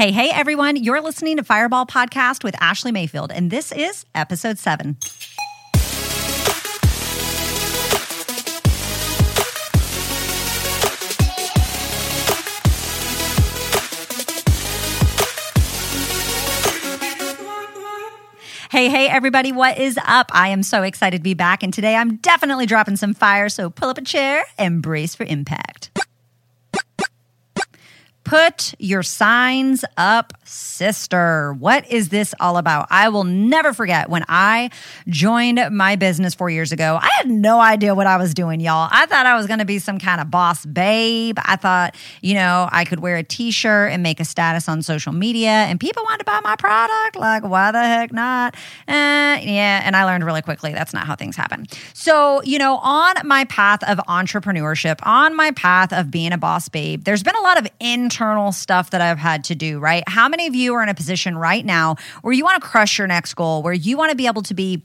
Hey, hey, everyone. You're listening to Fireball Podcast with Ashley Mayfield, and this is episode seven. Hey, hey, everybody, what is up? I am so excited to be back, and today I'm definitely dropping some fire, so pull up a chair and brace for impact. Put your signs up, sister. What is this all about? I will never forget when I joined my business four years ago. I had no idea what I was doing, y'all. I thought I was going to be some kind of boss babe. I thought, you know, I could wear a t shirt and make a status on social media and people wanted to buy my product. Like, why the heck not? Eh, yeah. And I learned really quickly that's not how things happen. So, you know, on my path of entrepreneurship, on my path of being a boss babe, there's been a lot of internal internal stuff that I've had to do, right? How many of you are in a position right now where you want to crush your next goal, where you want to be able to be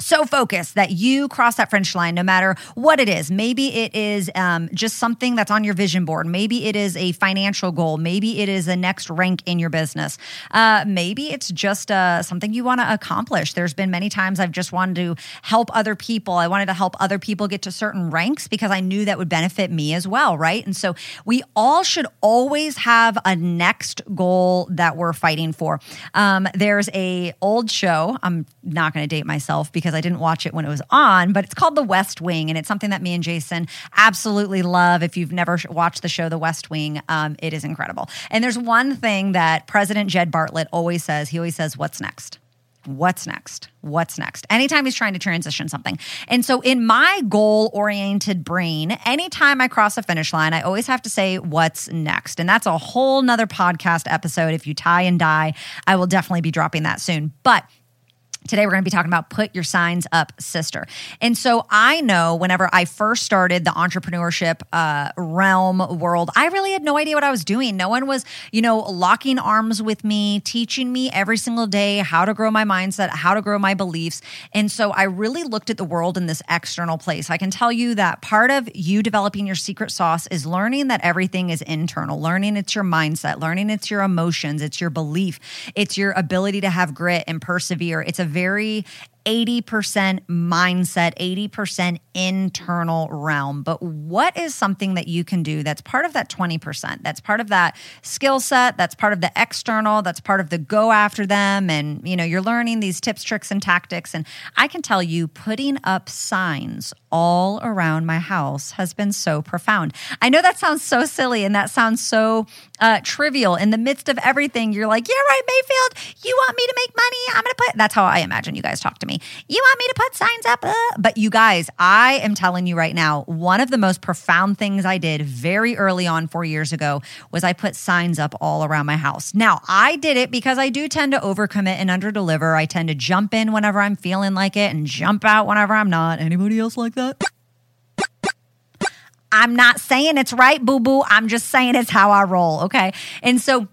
so focused that you cross that finish line no matter what it is. Maybe it is um, just something that's on your vision board. Maybe it is a financial goal. Maybe it is a next rank in your business. Uh, maybe it's just uh, something you want to accomplish. There's been many times I've just wanted to help other people. I wanted to help other people get to certain ranks because I knew that would benefit me as well, right? And so we all should always have a next goal that we're fighting for. Um, there's a old show. I'm not going to date myself because because I didn't watch it when it was on, but it's called The West Wing, and it's something that me and Jason absolutely love. If you've never watched the show The West Wing, um, it is incredible. And there's one thing that President Jed Bartlet always says. He always says, "What's next." What's next? What's next? Anytime he's trying to transition something. And so, in my goal oriented brain, anytime I cross a finish line, I always have to say, What's next? And that's a whole nother podcast episode. If you tie and die, I will definitely be dropping that soon. But Today, we're going to be talking about put your signs up, sister. And so I know whenever I first started the entrepreneurship uh, realm world, I really had no idea what I was doing. No one was, you know, locking arms with me, teaching me every single day how to grow my mindset, how to grow my beliefs. And so I really looked at the world in this external place. I can tell you that part of you developing your secret sauce is learning that everything is internal, learning it's your mindset, learning it's your emotions, it's your belief, it's your ability to have grit and persevere. It's a very 80% mindset, 80% internal realm. But what is something that you can do that's part of that 20%? That's part of that skill set, that's part of the external, that's part of the go after them and you know, you're learning these tips, tricks and tactics and I can tell you putting up signs all around my house has been so profound. I know that sounds so silly and that sounds so uh, trivial in the midst of everything. You're like, yeah, right, Mayfield, you want me to make money? I'm going to put, that's how I imagine you guys talk to You want me to put signs up? Uh, but you guys, I am telling you right now, one of the most profound things I did very early on four years ago was I put signs up all around my house. Now, I did it because I do tend to overcommit and underdeliver. I tend to jump in whenever I'm feeling like it and jump out whenever I'm not. Anybody else like that? I'm not saying it's right, boo boo. I'm just saying it's how I roll. Okay. And so,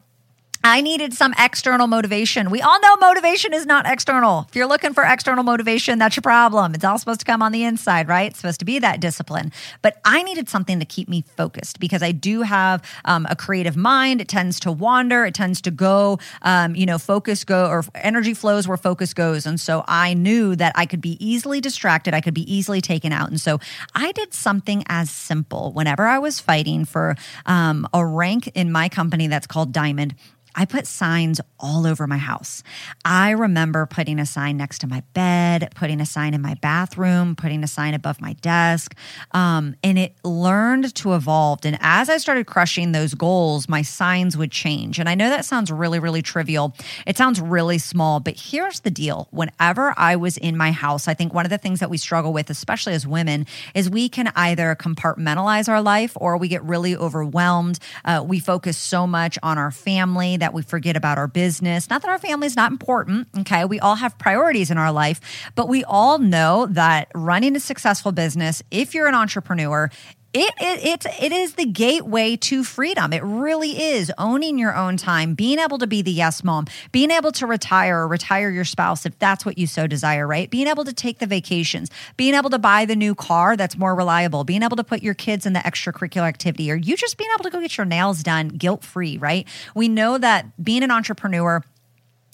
I needed some external motivation. We all know motivation is not external. If you're looking for external motivation, that's your problem. It's all supposed to come on the inside, right? It's supposed to be that discipline. But I needed something to keep me focused because I do have um, a creative mind. It tends to wander. It tends to go, um, you know, focus go or energy flows where focus goes. And so I knew that I could be easily distracted. I could be easily taken out. And so I did something as simple whenever I was fighting for um, a rank in my company that's called Diamond. I put signs all over my house. I remember putting a sign next to my bed, putting a sign in my bathroom, putting a sign above my desk. Um, and it learned to evolve. And as I started crushing those goals, my signs would change. And I know that sounds really, really trivial. It sounds really small, but here's the deal. Whenever I was in my house, I think one of the things that we struggle with, especially as women, is we can either compartmentalize our life or we get really overwhelmed. Uh, we focus so much on our family that we forget about our business. Not that our family is not important, okay? We all have priorities in our life, but we all know that running a successful business, if you're an entrepreneur, it, it, it, it is the gateway to freedom. It really is owning your own time, being able to be the yes mom, being able to retire or retire your spouse if that's what you so desire, right? Being able to take the vacations, being able to buy the new car that's more reliable, being able to put your kids in the extracurricular activity, or you just being able to go get your nails done guilt free, right? We know that being an entrepreneur,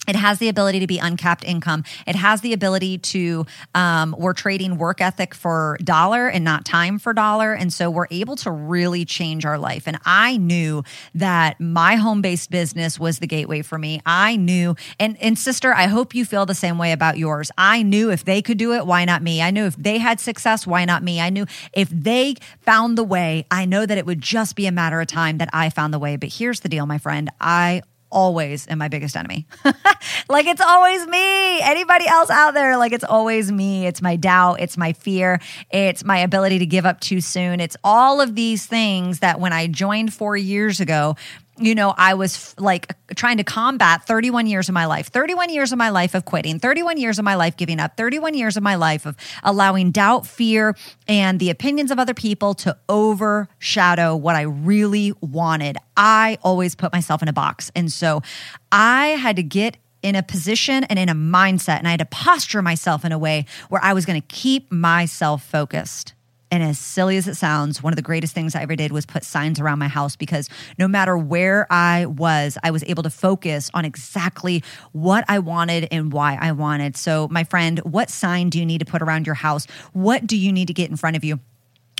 it has the ability to be uncapped income. It has the ability to, um, we're trading work ethic for dollar and not time for dollar. And so we're able to really change our life. And I knew that my home based business was the gateway for me. I knew, and, and sister, I hope you feel the same way about yours. I knew if they could do it, why not me? I knew if they had success, why not me? I knew if they found the way, I know that it would just be a matter of time that I found the way. But here's the deal, my friend. I always am my biggest enemy. like it's always me. Anybody else out there, like it's always me. It's my doubt, it's my fear, it's my ability to give up too soon. It's all of these things that when I joined 4 years ago, you know, I was like trying to combat 31 years of my life, 31 years of my life of quitting, 31 years of my life giving up, 31 years of my life of allowing doubt, fear, and the opinions of other people to overshadow what I really wanted. I always put myself in a box. And so I had to get in a position and in a mindset, and I had to posture myself in a way where I was going to keep myself focused. And as silly as it sounds, one of the greatest things I ever did was put signs around my house because no matter where I was, I was able to focus on exactly what I wanted and why I wanted. So, my friend, what sign do you need to put around your house? What do you need to get in front of you?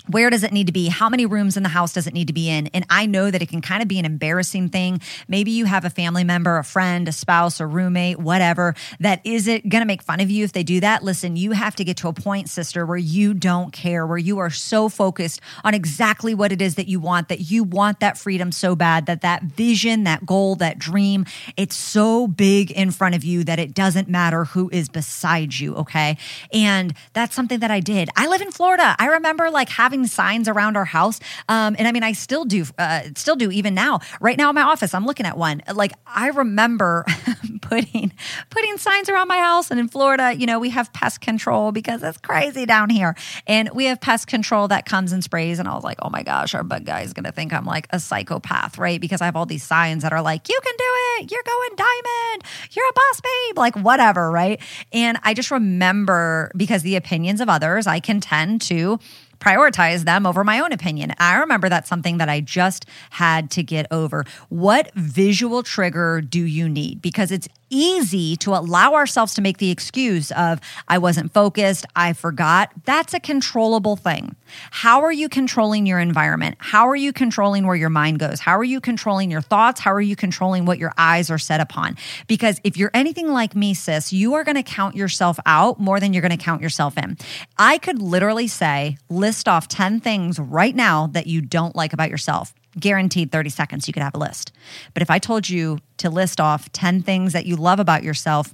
Where does it need to be? How many rooms in the house does it need to be in? And I know that it can kind of be an embarrassing thing. Maybe you have a family member, a friend, a spouse, a roommate, whatever, that is it going to make fun of you if they do that? Listen, you have to get to a point, sister, where you don't care, where you are so focused on exactly what it is that you want, that you want that freedom so bad, that that vision, that goal, that dream, it's so big in front of you that it doesn't matter who is beside you, okay? And that's something that I did. I live in Florida. I remember like having having signs around our house. Um, and I mean, I still do, uh, still do even now. Right now in my office, I'm looking at one. Like I remember putting putting signs around my house. And in Florida, you know, we have pest control because it's crazy down here, and we have pest control that comes and sprays. And I was like, oh my gosh, our bug guy is gonna think I'm like a psychopath, right? Because I have all these signs that are like, you can do it, you're going diamond, you're a boss babe, like whatever, right? And I just remember because the opinions of others, I can tend to prioritize them over my own opinion. I remember that's something that I just had to get over. What visual trigger do you need? Because it's easy to allow ourselves to make the excuse of, I wasn't focused, I forgot. That's a controllable thing. How are you controlling your environment? How are you controlling where your mind goes? How are you controlling your thoughts? How are you controlling what your eyes are set upon? Because if you're anything like me, sis, you are going to count yourself out more than you're going to count yourself in. I could literally say, list off 10 things right now that you don't like about yourself guaranteed 30 seconds you could have a list. But if I told you to list off 10 things that you love about yourself,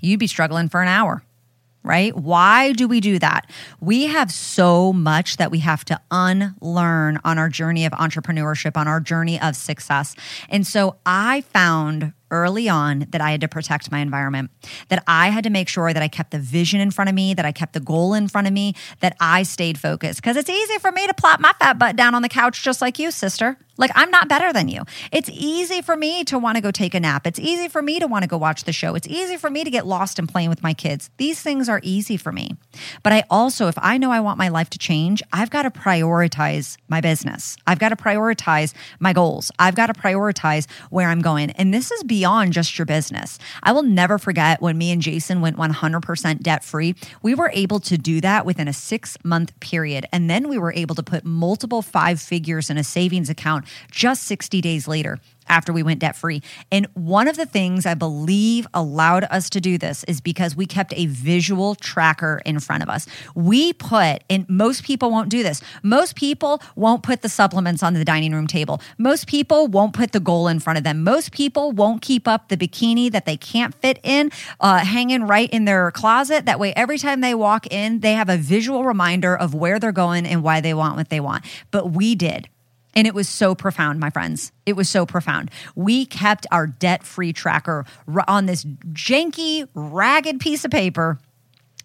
you'd be struggling for an hour. Right? Why do we do that? We have so much that we have to unlearn on our journey of entrepreneurship, on our journey of success. And so I found early on that I had to protect my environment, that I had to make sure that I kept the vision in front of me, that I kept the goal in front of me, that I stayed focused. Because it's easy for me to plop my fat butt down on the couch just like you, sister. Like, I'm not better than you. It's easy for me to want to go take a nap. It's easy for me to want to go watch the show. It's easy for me to get lost in playing with my kids. These things are easy for me. But I also, if I know I want my life to change, I've got to prioritize my business. I've got to prioritize my goals. I've got to prioritize where I'm going. And this is beyond beyond just your business. I will never forget when me and Jason went 100% debt free. We were able to do that within a six month period. And then we were able to put multiple five figures in a savings account just 60 days later after we went debt free. And one of the things I believe allowed us to do this is because we kept a visual tracker in front of us. We put, and most people won't do this, most people won't put the supplements on the dining room table. Most people won't put the goal in front of them. Most people won't keep up the bikini that they can't fit in, uh, hanging right in their closet. That way, every time they walk in, they have a visual reminder of where they're going and why they want what they want. But we did. And it was so profound, my friends. It was so profound. We kept our debt free tracker on this janky, ragged piece of paper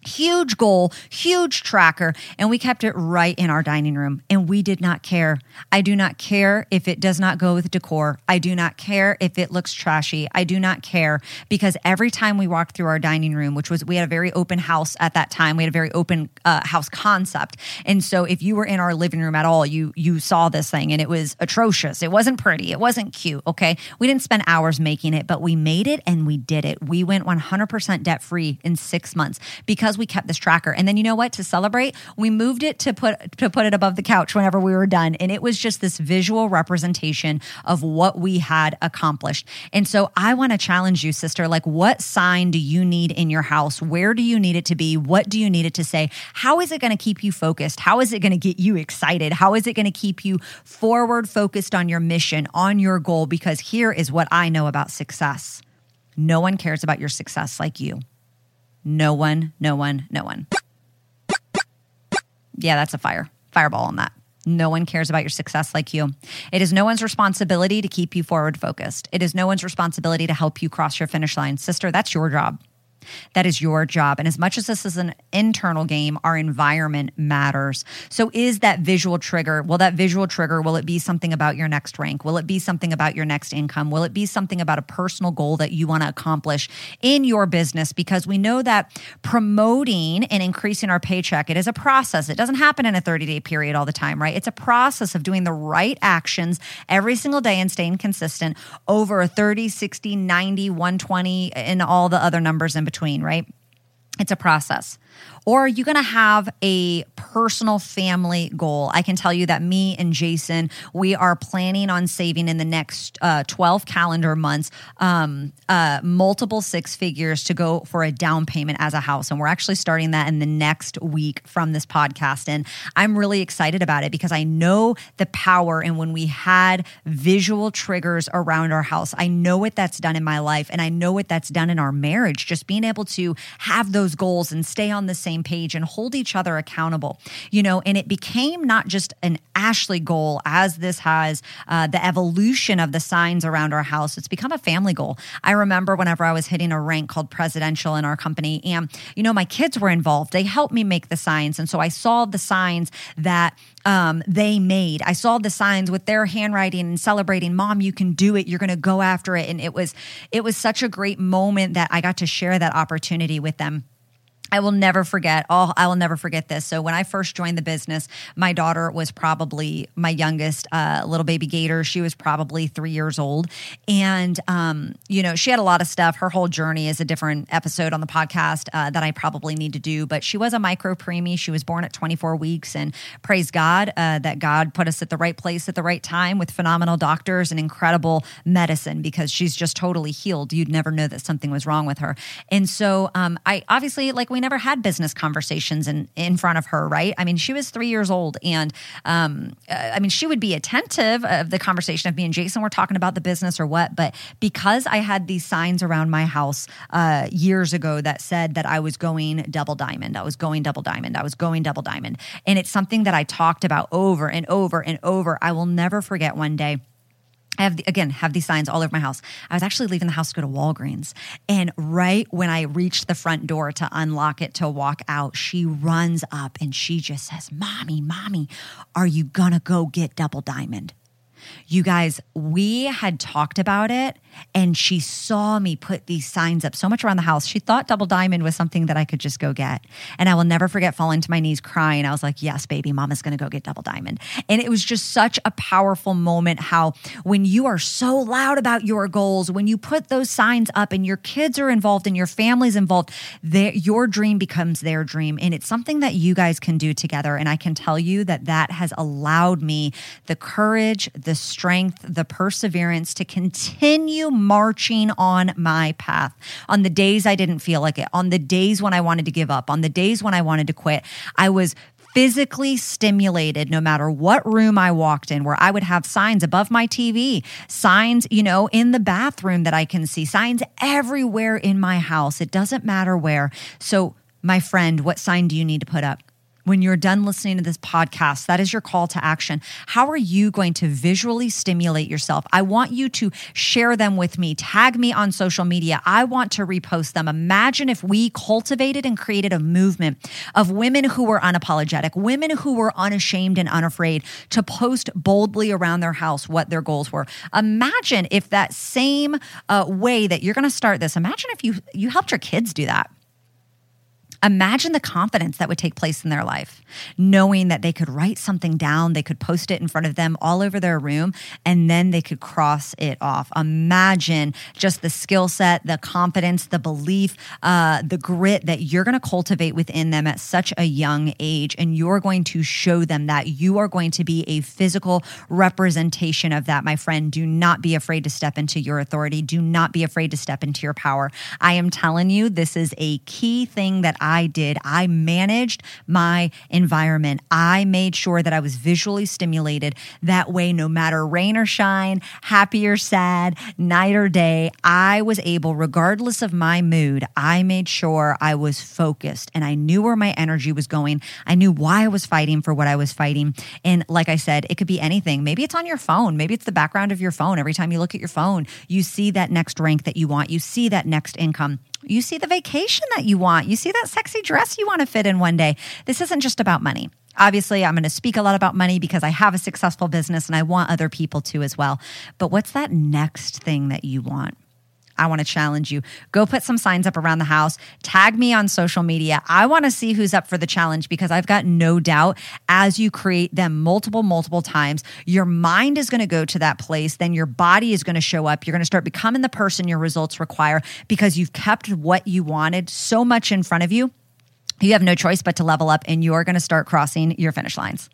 Huge goal, huge tracker, and we kept it right in our dining room. And we did not care. I do not care if it does not go with decor. I do not care if it looks trashy. I do not care because every time we walked through our dining room, which was, we had a very open house at that time, we had a very open uh, house concept. And so if you were in our living room at all, you, you saw this thing and it was atrocious. It wasn't pretty. It wasn't cute. Okay. We didn't spend hours making it, but we made it and we did it. We went 100% debt free in six months because because we kept this tracker. And then you know what? To celebrate, we moved it to put to put it above the couch whenever we were done. And it was just this visual representation of what we had accomplished. And so I want to challenge you, sister. Like, what sign do you need in your house? Where do you need it to be? What do you need it to say? How is it going to keep you focused? How is it going to get you excited? How is it going to keep you forward focused on your mission, on your goal? Because here is what I know about success. No one cares about your success like you. No one, no one, no one. Yeah, that's a fire. Fireball on that. No one cares about your success like you. It is no one's responsibility to keep you forward focused. It is no one's responsibility to help you cross your finish line. Sister, that's your job. That is your job. And as much as this is an internal game, our environment matters. So, is that visual trigger? Will that visual trigger, will it be something about your next rank? Will it be something about your next income? Will it be something about a personal goal that you want to accomplish in your business? Because we know that promoting and increasing our paycheck, it is a process. It doesn't happen in a 30 day period all the time, right? It's a process of doing the right actions every single day and staying consistent over a 30, 60, 90, 120, and all the other numbers in between, right? It's a process. Or are you going to have a personal family goal? I can tell you that me and Jason, we are planning on saving in the next uh, 12 calendar months um, uh, multiple six figures to go for a down payment as a house. And we're actually starting that in the next week from this podcast. And I'm really excited about it because I know the power and when we had visual triggers around our house. I know what that's done in my life and I know what that's done in our marriage. Just being able to have those goals and stay on the same same page and hold each other accountable, you know, and it became not just an Ashley goal as this has uh, the evolution of the signs around our house. It's become a family goal. I remember whenever I was hitting a rank called presidential in our company, and, you know, my kids were involved. They helped me make the signs. And so I saw the signs that um, they made. I saw the signs with their handwriting and celebrating, "Mom, you can do it. You're going to go after it." And it was it was such a great moment that I got to share that opportunity with them. I will never forget. Oh, I will never forget this. So when I first joined the business, my daughter was probably my youngest uh, little baby gator. She was probably three years old, and um, you know she had a lot of stuff. Her whole journey is a different episode on the podcast uh, that I probably need to do. But she was a micro preemie. She was born at 24 weeks, and praise God uh, that God put us at the right place at the right time with phenomenal doctors and incredible medicine because she's just totally healed. You'd never know that something was wrong with her. And so um, I obviously like we never had business conversations in, in front of her, right? I mean, she was three years old. And um, uh, I mean, she would be attentive of the conversation of me and Jason were talking about the business or what. But because I had these signs around my house uh, years ago that said that I was going double diamond, I was going double diamond, I was going double diamond. And it's something that I talked about over and over and over. I will never forget one day. I have the, again have these signs all over my house. I was actually leaving the house to go to Walgreens, and right when I reached the front door to unlock it to walk out, she runs up and she just says, "Mommy, mommy, are you gonna go get Double Diamond?" You guys, we had talked about it and she saw me put these signs up so much around the house. She thought Double Diamond was something that I could just go get. And I will never forget falling to my knees crying. I was like, Yes, baby, mama's going to go get Double Diamond. And it was just such a powerful moment how when you are so loud about your goals, when you put those signs up and your kids are involved and your family's involved, your dream becomes their dream. And it's something that you guys can do together. And I can tell you that that has allowed me the courage, the strength, the perseverance to continue marching on my path on the days I didn't feel like it, on the days when I wanted to give up, on the days when I wanted to quit. I was physically stimulated no matter what room I walked in, where I would have signs above my TV, signs, you know, in the bathroom that I can see, signs everywhere in my house. It doesn't matter where. So, my friend, what sign do you need to put up? When you're done listening to this podcast, that is your call to action. How are you going to visually stimulate yourself? I want you to share them with me, tag me on social media. I want to repost them. Imagine if we cultivated and created a movement of women who were unapologetic, women who were unashamed and unafraid to post boldly around their house what their goals were. Imagine if that same uh, way that you're going to start this, imagine if you you helped your kids do that. Imagine the confidence that would take place in their life, knowing that they could write something down, they could post it in front of them all over their room, and then they could cross it off. Imagine just the skill set, the confidence, the belief, uh, the grit that you're going to cultivate within them at such a young age. And you're going to show them that you are going to be a physical representation of that, my friend. Do not be afraid to step into your authority. Do not be afraid to step into your power. I am telling you, this is a key thing that I I did. I managed my environment. I made sure that I was visually stimulated. That way, no matter rain or shine, happy or sad, night or day, I was able, regardless of my mood, I made sure I was focused and I knew where my energy was going. I knew why I was fighting for what I was fighting. And like I said, it could be anything. Maybe it's on your phone. Maybe it's the background of your phone. Every time you look at your phone, you see that next rank that you want, you see that next income. You see the vacation that you want. You see that sexy dress you want to fit in one day. This isn't just about money. Obviously, I'm going to speak a lot about money because I have a successful business and I want other people to as well. But what's that next thing that you want? I want to challenge you. Go put some signs up around the house. Tag me on social media. I want to see who's up for the challenge because I've got no doubt as you create them multiple, multiple times, your mind is going to go to that place. Then your body is going to show up. You're going to start becoming the person your results require because you've kept what you wanted so much in front of you. You have no choice but to level up and you're going to start crossing your finish lines.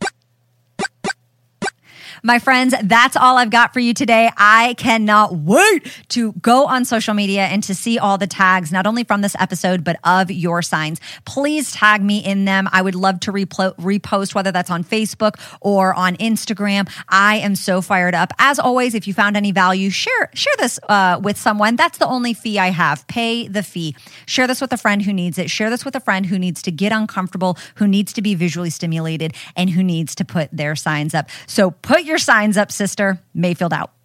My friends, that's all I've got for you today. I cannot wait to go on social media and to see all the tags, not only from this episode, but of your signs. Please tag me in them. I would love to repost, whether that's on Facebook or on Instagram. I am so fired up. As always, if you found any value, share share this uh, with someone. That's the only fee I have. Pay the fee. Share this with a friend who needs it. Share this with a friend who needs to get uncomfortable, who needs to be visually stimulated, and who needs to put their signs up. So put your signs up, sister. Mayfield out.